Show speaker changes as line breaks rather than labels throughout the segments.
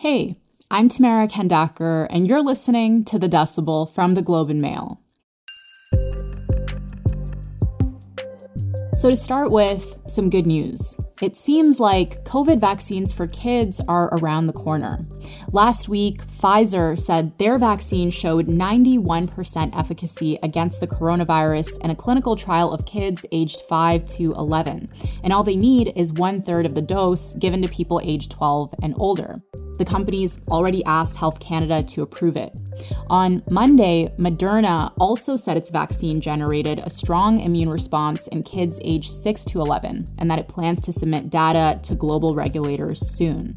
Hey, I'm Tamara Khandaker, and you're listening to The Decibel from the Globe and Mail. So, to start with, some good news. It seems like COVID vaccines for kids are around the corner. Last week, Pfizer said their vaccine showed 91% efficacy against the coronavirus in a clinical trial of kids aged 5 to 11. And all they need is one third of the dose given to people aged 12 and older. The company's already asked Health Canada to approve it. On Monday, Moderna also said its vaccine generated a strong immune response in kids aged 6 to 11 and that it plans to submit data to global regulators soon.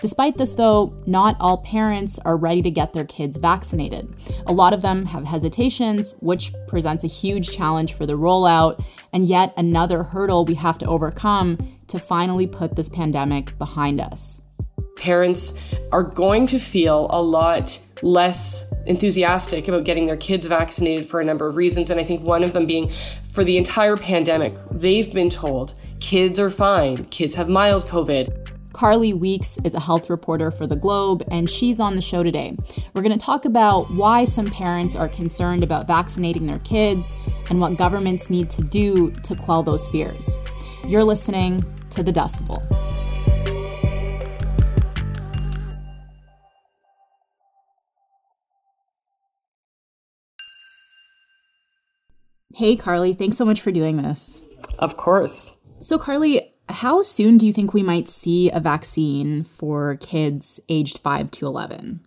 Despite this, though, not all parents are ready to get their kids vaccinated. A lot of them have hesitations, which presents a huge challenge for the rollout, and yet another hurdle we have to overcome to finally put this pandemic behind us
parents are going to feel a lot less enthusiastic about getting their kids vaccinated for a number of reasons. And I think one of them being for the entire pandemic, they've been told kids are fine, kids have mild COVID.
Carly Weeks is a health reporter for The Globe, and she's on the show today. We're going to talk about why some parents are concerned about vaccinating their kids and what governments need to do to quell those fears. You're listening to The Decibel. Hey, Carly, thanks so much for doing this.
Of course.
So, Carly, how soon do you think we might see a vaccine for kids aged 5 to 11?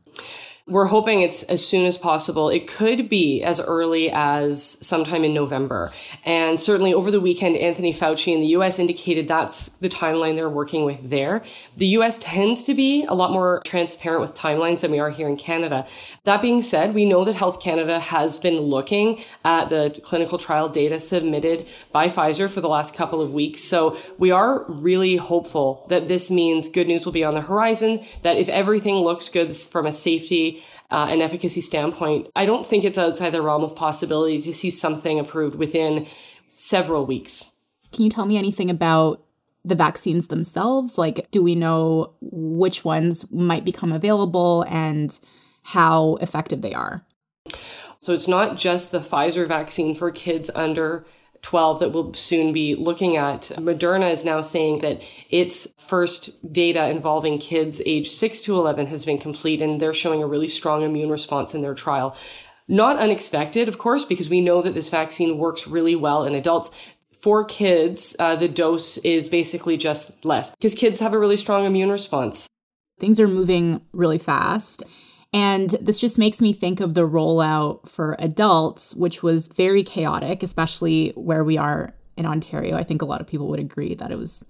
We're hoping it's as soon as possible. It could be as early as sometime in November. And certainly over the weekend, Anthony Fauci in the US indicated that's the timeline they're working with there. The US tends to be a lot more transparent with timelines than we are here in Canada. That being said, we know that Health Canada has been looking at the clinical trial data submitted by Pfizer for the last couple of weeks. So we are really hopeful that this means good news will be on the horizon, that if everything looks good from a safety uh, and efficacy standpoint, I don't think it's outside the realm of possibility to see something approved within several weeks.
Can you tell me anything about the vaccines themselves? Like, do we know which ones might become available and how effective they are?
So it's not just the Pfizer vaccine for kids under 12 that we'll soon be looking at. Moderna is now saying that its first data involving kids age 6 to 11 has been complete and they're showing a really strong immune response in their trial. Not unexpected, of course, because we know that this vaccine works really well in adults. For kids, uh, the dose is basically just less because kids have a really strong immune response.
Things are moving really fast. And this just makes me think of the rollout for adults, which was very chaotic, especially where we are in Ontario. I think a lot of people would agree that it was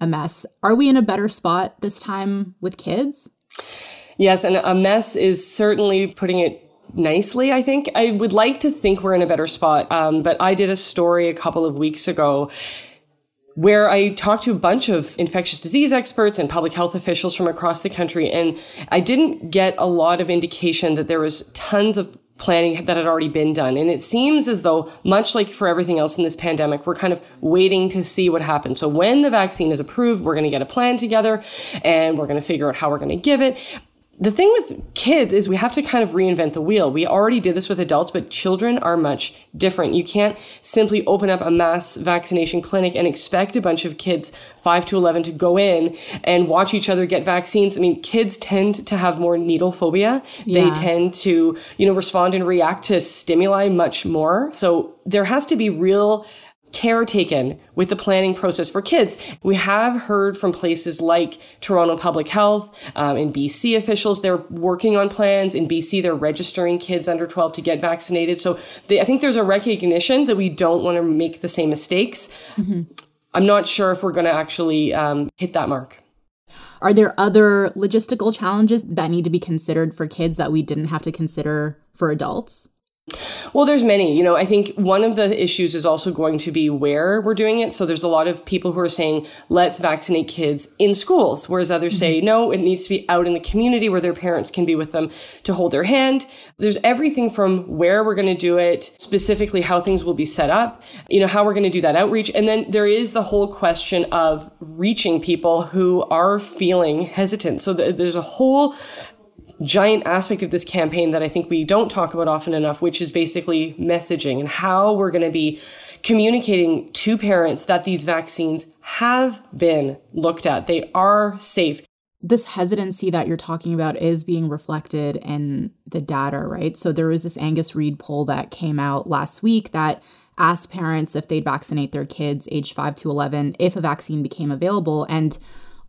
a mess. Are we in a better spot this time with kids?
Yes, and a mess is certainly putting it nicely, I think. I would like to think we're in a better spot. Um, but I did a story a couple of weeks ago where I talked to a bunch of infectious disease experts and public health officials from across the country. And I didn't get a lot of indication that there was tons of planning that had already been done. And it seems as though, much like for everything else in this pandemic, we're kind of waiting to see what happens. So when the vaccine is approved, we're going to get a plan together and we're going to figure out how we're going to give it the thing with kids is we have to kind of reinvent the wheel. We already did this with adults, but children are much different. You can't simply open up a mass vaccination clinic and expect a bunch of kids 5 to 11 to go in and watch each other get vaccines. I mean, kids tend to have more needle phobia. Yeah. They tend to, you know, respond and react to stimuli much more. So there has to be real care taken with the planning process for kids. We have heard from places like Toronto Public Health um, and BC officials. They're working on plans. In BC, they're registering kids under 12 to get vaccinated. So they, I think there's a recognition that we don't want to make the same mistakes. Mm-hmm. I'm not sure if we're going to actually um, hit that mark.
Are there other logistical challenges that need to be considered for kids that we didn't have to consider for adults?
Well, there's many. You know, I think one of the issues is also going to be where we're doing it. So there's a lot of people who are saying, let's vaccinate kids in schools, whereas others mm-hmm. say, no, it needs to be out in the community where their parents can be with them to hold their hand. There's everything from where we're going to do it, specifically how things will be set up, you know, how we're going to do that outreach. And then there is the whole question of reaching people who are feeling hesitant. So there's a whole giant aspect of this campaign that I think we don't talk about often enough, which is basically messaging and how we're going to be communicating to parents that these vaccines have been looked at. They are safe.
This hesitancy that you're talking about is being reflected in the data, right? So there was this Angus Reid poll that came out last week that asked parents if they'd vaccinate their kids aged 5 to 11 if a vaccine became available and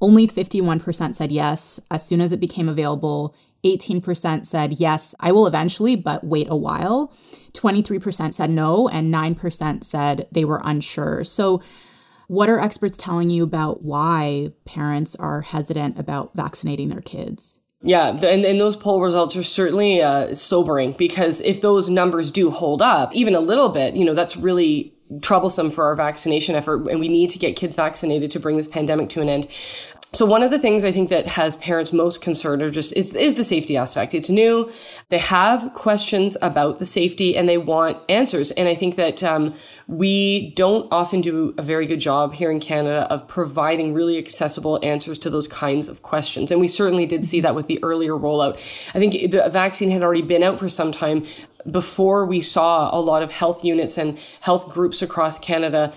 only 51% said yes as soon as it became available 18% said, yes, I will eventually, but wait a while. 23% said no, and 9% said they were unsure. So, what are experts telling you about why parents are hesitant about vaccinating their kids?
Yeah, and, and those poll results are certainly uh, sobering because if those numbers do hold up, even a little bit, you know, that's really troublesome for our vaccination effort. And we need to get kids vaccinated to bring this pandemic to an end. So one of the things I think that has parents most concerned are just is, is the safety aspect. It's new. They have questions about the safety and they want answers. And I think that um, we don't often do a very good job here in Canada of providing really accessible answers to those kinds of questions. And we certainly did see that with the earlier rollout. I think the vaccine had already been out for some time before we saw a lot of health units and health groups across Canada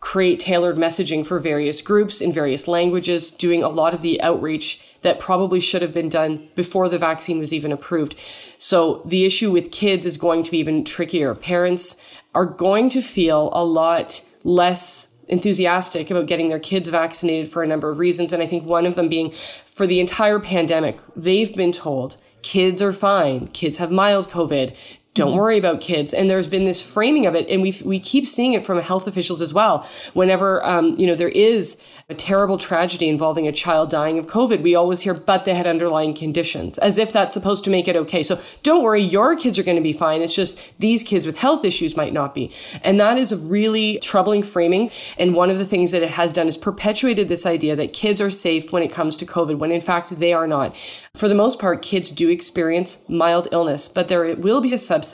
create tailored messaging for various groups in various languages, doing a lot of the outreach that probably should have been done before the vaccine was even approved. So the issue with kids is going to be even trickier. Parents are going to feel a lot less enthusiastic about getting their kids vaccinated for a number of reasons. And I think one of them being for the entire pandemic, they've been told kids are fine. Kids have mild COVID don't mm-hmm. worry about kids. And there's been this framing of it, and we we keep seeing it from health officials as well. Whenever um, you know there is a terrible tragedy involving a child dying of COVID, we always hear, but they had underlying conditions, as if that's supposed to make it okay. So don't worry, your kids are going to be fine. It's just these kids with health issues might not be. And that is a really troubling framing. And one of the things that it has done is perpetuated this idea that kids are safe when it comes to COVID, when in fact they are not. For the most part, kids do experience mild illness, but there will be a subset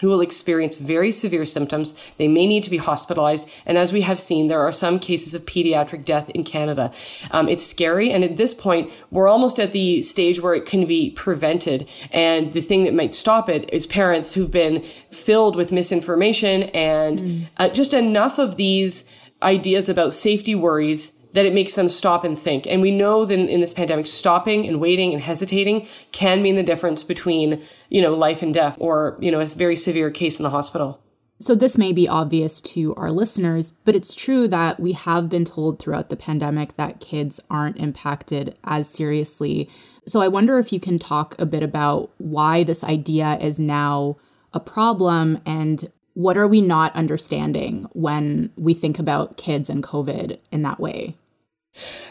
who will experience very severe symptoms. They may need to be hospitalized. And as we have seen, there are some cases of pediatric death in Canada. Um, it's scary. And at this point, we're almost at the stage where it can be prevented. And the thing that might stop it is parents who've been filled with misinformation and mm. uh, just enough of these ideas about safety worries that it makes them stop and think. And we know that in this pandemic, stopping and waiting and hesitating can mean the difference between, you know, life and death or, you know, a very severe case in the hospital.
So, this may be obvious to our listeners, but it's true that we have been told throughout the pandemic that kids aren't impacted as seriously. So, I wonder if you can talk a bit about why this idea is now a problem and what are we not understanding when we think about kids and COVID in that way?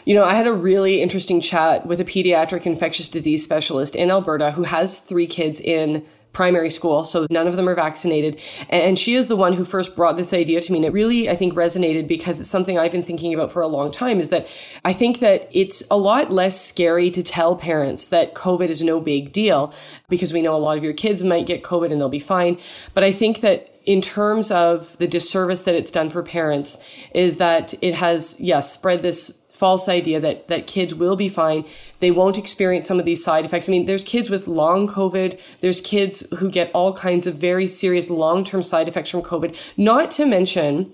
You know, I had a really interesting chat with a pediatric infectious disease specialist in Alberta who has three kids in primary school, so none of them are vaccinated. And she is the one who first brought this idea to me. And it really, I think, resonated because it's something I've been thinking about for a long time is that I think that it's a lot less scary to tell parents that COVID is no big deal because we know a lot of your kids might get COVID and they'll be fine. But I think that in terms of the disservice that it's done for parents is that it has, yes, spread this false idea that that kids will be fine. They won't experience some of these side effects. I mean, there's kids with long COVID. There's kids who get all kinds of very serious long-term side effects from COVID. Not to mention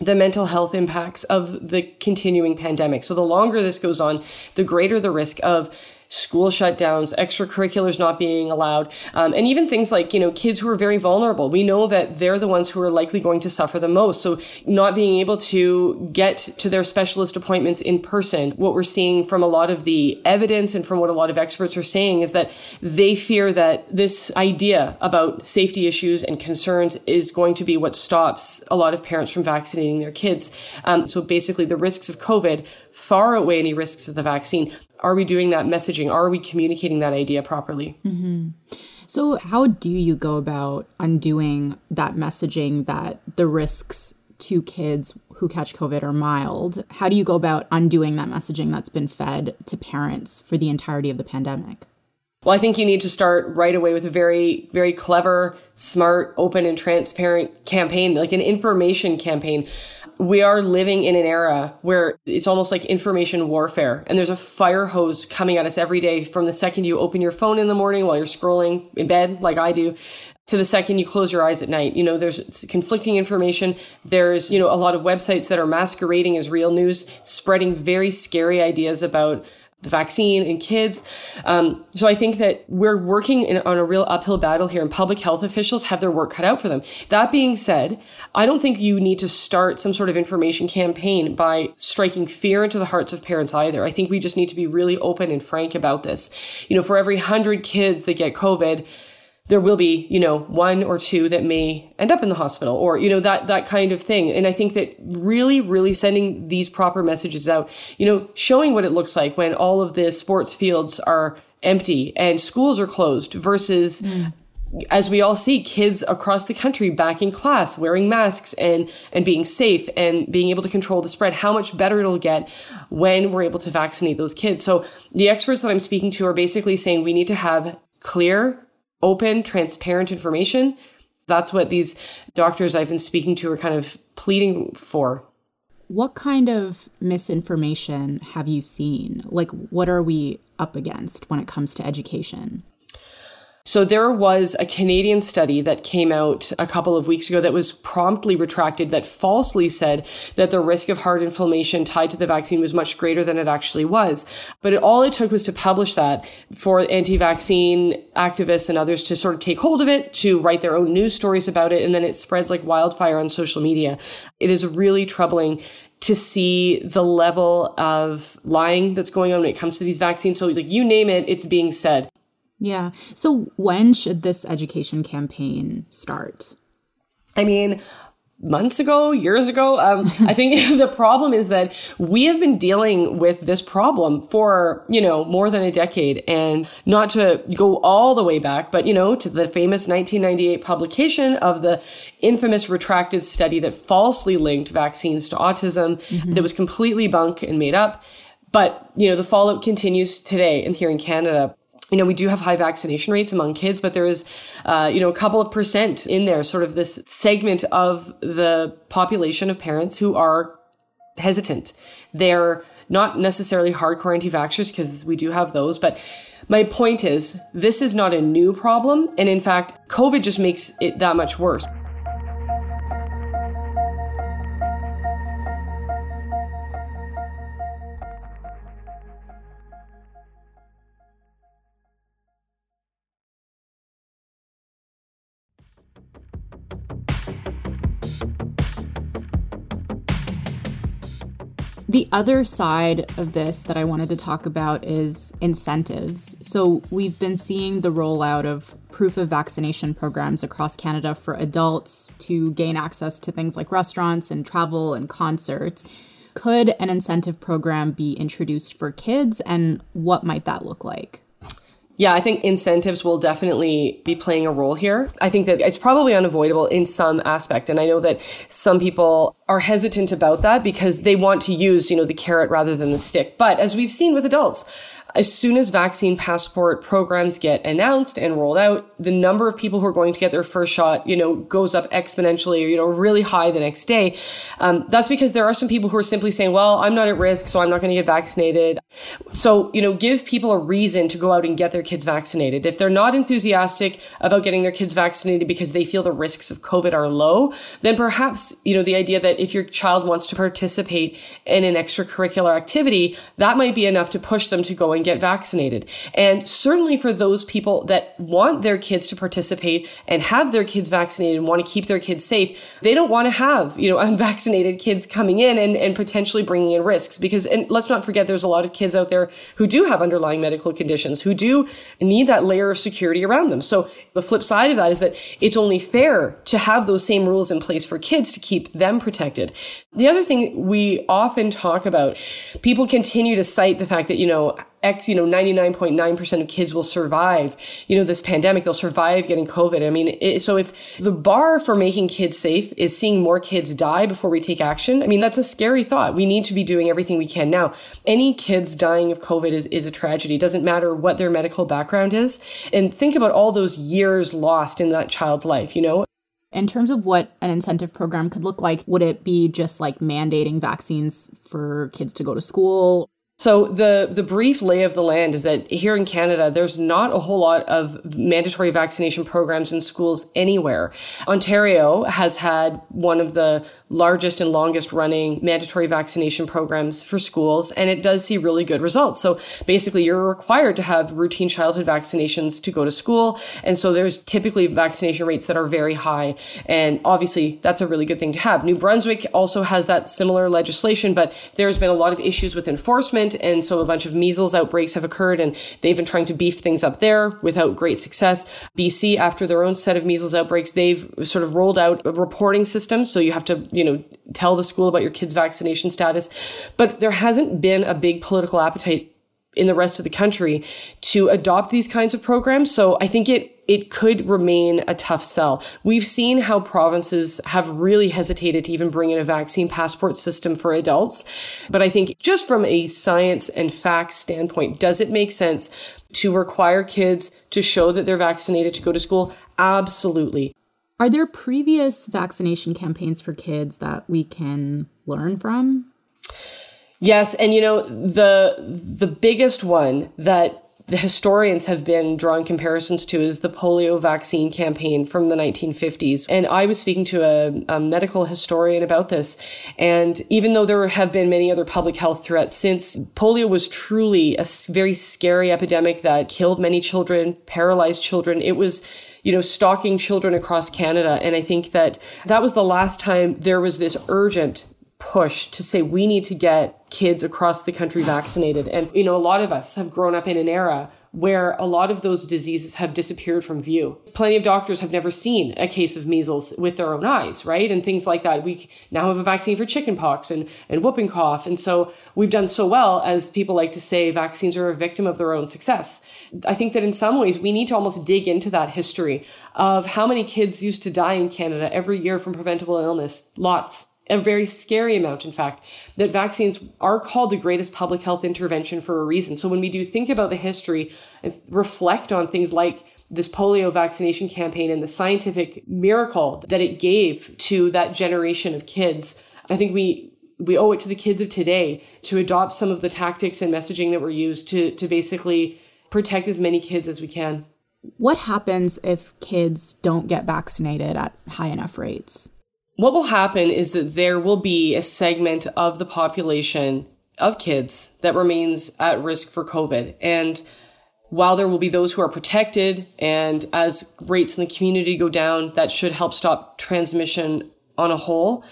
the mental health impacts of the continuing pandemic. So the longer this goes on, the greater the risk of school shutdowns, extracurriculars not being allowed, um, and even things like, you know, kids who are very vulnerable. We know that they're the ones who are likely going to suffer the most. So not being able to get to their specialist appointments in person, what we're seeing from a lot of the evidence and from what a lot of experts are saying is that they fear that this idea about safety issues and concerns is going to be what stops a lot of parents from vaccinating their kids. Um, so basically the risks of COVID far outweigh any risks of the vaccine are we doing that messaging? Are we communicating that idea properly?
Mm-hmm. So, how do you go about undoing that messaging that the risks to kids who catch COVID are mild? How do you go about undoing that messaging that's been fed to parents for the entirety of the pandemic?
Well, I think you need to start right away with a very, very clever, smart, open, and transparent campaign, like an information campaign. We are living in an era where it's almost like information warfare, and there's a fire hose coming at us every day from the second you open your phone in the morning while you're scrolling in bed, like I do, to the second you close your eyes at night. You know, there's conflicting information. There's, you know, a lot of websites that are masquerading as real news, spreading very scary ideas about the vaccine in kids. Um, so I think that we're working in, on a real uphill battle here and public health officials have their work cut out for them. That being said, I don't think you need to start some sort of information campaign by striking fear into the hearts of parents either. I think we just need to be really open and frank about this. You know, for every hundred kids that get COVID, there will be, you know, one or two that may end up in the hospital or, you know, that, that kind of thing. And I think that really, really sending these proper messages out, you know, showing what it looks like when all of the sports fields are empty and schools are closed versus mm. as we all see kids across the country back in class wearing masks and and being safe and being able to control the spread how much better it'll get when we're able to vaccinate those kids so the experts that i'm speaking to are basically saying we need to have clear open, transparent information. That's what these doctors I've been speaking to are kind of pleading for.
What kind of misinformation have you seen? Like, what are we up against when it comes to education?
So there was a Canadian study that came out a couple of weeks ago that was promptly retracted that falsely said that the risk of heart inflammation tied to the vaccine was much greater than it actually was. But it, all it took was to publish that for anti-vaccine activists and others to sort of take hold of it, to write their own news stories about it, and then it spreads like wildfire on social media. It is really troubling to see the level of lying that's going on when it comes to these vaccines. So like you name it, it's being said.
Yeah. So when should this education campaign start?
I mean, months ago, years ago. Um, I think the problem is that we have been dealing with this problem for, you know, more than a decade and not to go all the way back, but, you know, to the famous 1998 publication of the infamous retracted study that falsely linked vaccines to autism mm-hmm. that was completely bunk and made up. But, you know, the fallout continues today and here in Canada you know, we do have high vaccination rates among kids, but there is, uh, you know, a couple of percent in there, sort of this segment of the population of parents who are hesitant. They're not necessarily hardcore anti-vaxxers because we do have those, but my point is this is not a new problem. And in fact, COVID just makes it that much worse.
The other side of this that I wanted to talk about is incentives. So, we've been seeing the rollout of proof of vaccination programs across Canada for adults to gain access to things like restaurants and travel and concerts. Could an incentive program be introduced for kids, and what might that look like?
Yeah, I think incentives will definitely be playing a role here. I think that it's probably unavoidable in some aspect. And I know that some people are hesitant about that because they want to use, you know, the carrot rather than the stick. But as we've seen with adults, as soon as vaccine passport programs get announced and rolled out, the number of people who are going to get their first shot, you know, goes up exponentially or, you know, really high the next day. Um, that's because there are some people who are simply saying, well, I'm not at risk, so I'm not going to get vaccinated. So, you know, give people a reason to go out and get their kids vaccinated. If they're not enthusiastic about getting their kids vaccinated because they feel the risks of COVID are low, then perhaps, you know, the idea that if your child wants to participate in an extracurricular activity, that might be enough to push them to go and and get vaccinated. And certainly for those people that want their kids to participate and have their kids vaccinated and want to keep their kids safe, they don't want to have, you know, unvaccinated kids coming in and, and potentially bringing in risks because, and let's not forget there's a lot of kids out there who do have underlying medical conditions, who do need that layer of security around them. So the flip side of that is that it's only fair to have those same rules in place for kids to keep them protected. The other thing we often talk about, people continue to cite the fact that, you know, X, you know, 99.9% of kids will survive, you know, this pandemic. They'll survive getting COVID. I mean, it, so if the bar for making kids safe is seeing more kids die before we take action, I mean, that's a scary thought. We need to be doing everything we can now. Any kids dying of COVID is, is a tragedy. It doesn't matter what their medical background is. And think about all those years lost in that child's life, you know?
In terms of what an incentive program could look like, would it be just like mandating vaccines for kids to go to school?
So the the brief lay of the land is that here in Canada, there's not a whole lot of mandatory vaccination programs in schools anywhere. Ontario has had one of the largest and longest running mandatory vaccination programs for schools, and it does see really good results. So basically, you're required to have routine childhood vaccinations to go to school, and so there's typically vaccination rates that are very high, and obviously that's a really good thing to have. New Brunswick also has that similar legislation, but there's been a lot of issues with enforcement and so a bunch of measles outbreaks have occurred and they've been trying to beef things up there without great success. BC, after their own set of measles outbreaks, they've sort of rolled out a reporting system. So you have to, you know, tell the school about your kid's vaccination status. But there hasn't been a big political appetite in the rest of the country to adopt these kinds of programs. So I think it it could remain a tough sell. We've seen how provinces have really hesitated to even bring in a vaccine passport system for adults. But I think just from a science and facts standpoint, does it make sense to require kids to show that they're vaccinated to go to school? Absolutely.
Are there previous vaccination campaigns for kids that we can learn from?
Yes, and you know the the biggest one that the historians have been drawing comparisons to is the polio vaccine campaign from the 1950s. And I was speaking to a, a, medical historian about this. And even though there have been many other public health threats since, polio was truly a very scary epidemic that killed many children, paralyzed children. It was you know, stalking children across Canada. And I think that that was the last time there was this urgent push to say we need to get kids across the country vaccinated. And, you know, a lot of us have grown up in an era where a lot of those diseases have disappeared from view. Plenty of doctors have never seen a case of measles with their own eyes, right? And things like that. We now have a vaccine for chickenpox and, and whooping cough. And so we've done so well, as people like to say, vaccines are a victim of their own success. I think that in some ways we need to almost dig into that history of how many kids used to die in Canada every year from preventable illness. Lots a very scary amount, in fact, that vaccines are called the greatest public health intervention for a reason. So when we do think about the history and reflect on things like this polio vaccination campaign and the scientific miracle that it gave to that generation of kids, I think we we owe it to the kids of today to adopt some of the tactics and messaging that were used to to basically protect as many kids as we can.
What happens if kids don't get vaccinated at high enough rates?
What will happen is that there will be a segment of the population of kids that remains at risk for COVID. And while there will be those who are protected and as rates in the community go down, that should help stop transmission on a whole.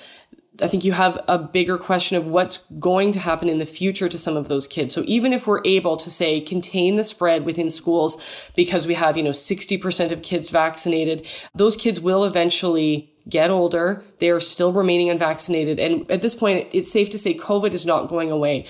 I think you have a bigger question of what's going to happen in the future to some of those kids. So even if we're able to say contain the spread within schools because we have, you know, 60% of kids vaccinated, those kids will eventually get older. They are still remaining unvaccinated. And at this point, it's safe to say COVID is not going away.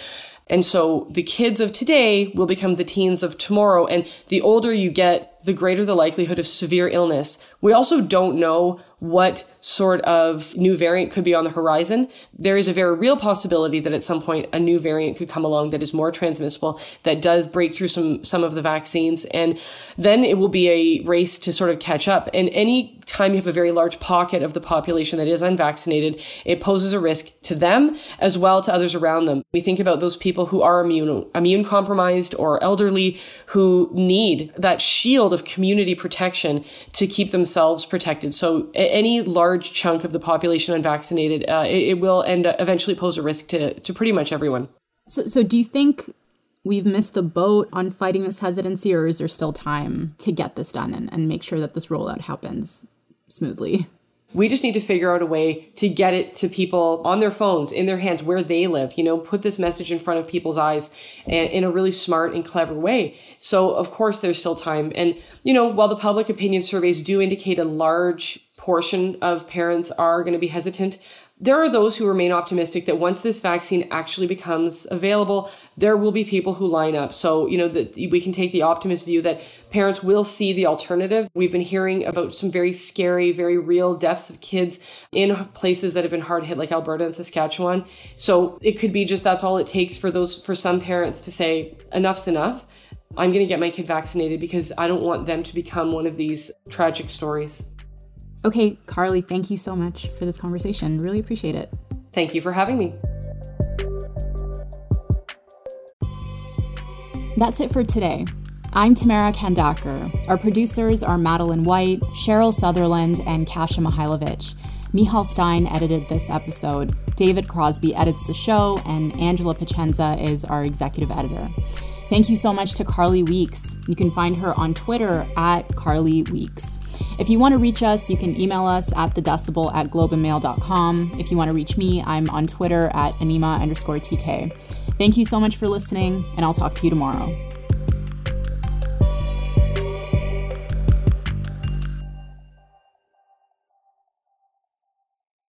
And so the kids of today will become the teens of tomorrow. And the older you get, the greater the likelihood of severe illness. We also don't know what sort of new variant could be on the horizon. There is a very real possibility that at some point a new variant could come along that is more transmissible, that does break through some, some of the vaccines. And then it will be a race to sort of catch up. And any time you have a very large pocket of the population that is unvaccinated, it poses a risk to them as well to others around them. We think about those people who are immune, immune compromised or elderly who need that shield of community protection to keep themselves protected. So any large chunk of the population unvaccinated, uh, it, it, will end eventually pose a risk to, to pretty much everyone.
So, so do you think we've missed the boat on fighting this hesitancy, or is there still time to get this done and, and make sure that this rollout happens smoothly?
We just need to figure out a way to get it to people on their phones, in their hands, where they live. You know, put this message in front of people's eyes and in a really smart and clever way. So, of course, there's still time. And, you know, while the public opinion surveys do indicate a large portion of parents are going to be hesitant, there are those who remain optimistic that once this vaccine actually becomes available, there will be people who line up. So, you know, that we can take the optimist view that parents will see the alternative. We've been hearing about some very scary, very real deaths of kids in places that have been hard hit, like Alberta and Saskatchewan. So it could be just that's all it takes for those, for some parents to say, enough's enough. I'm going to get my kid vaccinated because I don't want them to become one of these tragic stories.
Okay, Carly, thank you so much for this conversation. Really appreciate it.
Thank you for having me.
That's it for today. I'm Tamara Khandaker. Our producers are Madeline White, Cheryl Sutherland, and Kasia Mihailovic. Michal Stein edited this episode. David Crosby edits the show, and Angela Pacienza is our executive editor. Thank you so much to Carly Weeks. You can find her on Twitter at Carly Weeks. If you want to reach us, you can email us at thedecibel at globeandmail.com. If you want to reach me, I'm on Twitter at anima underscore TK. Thank you so much for listening, and I'll talk to you tomorrow.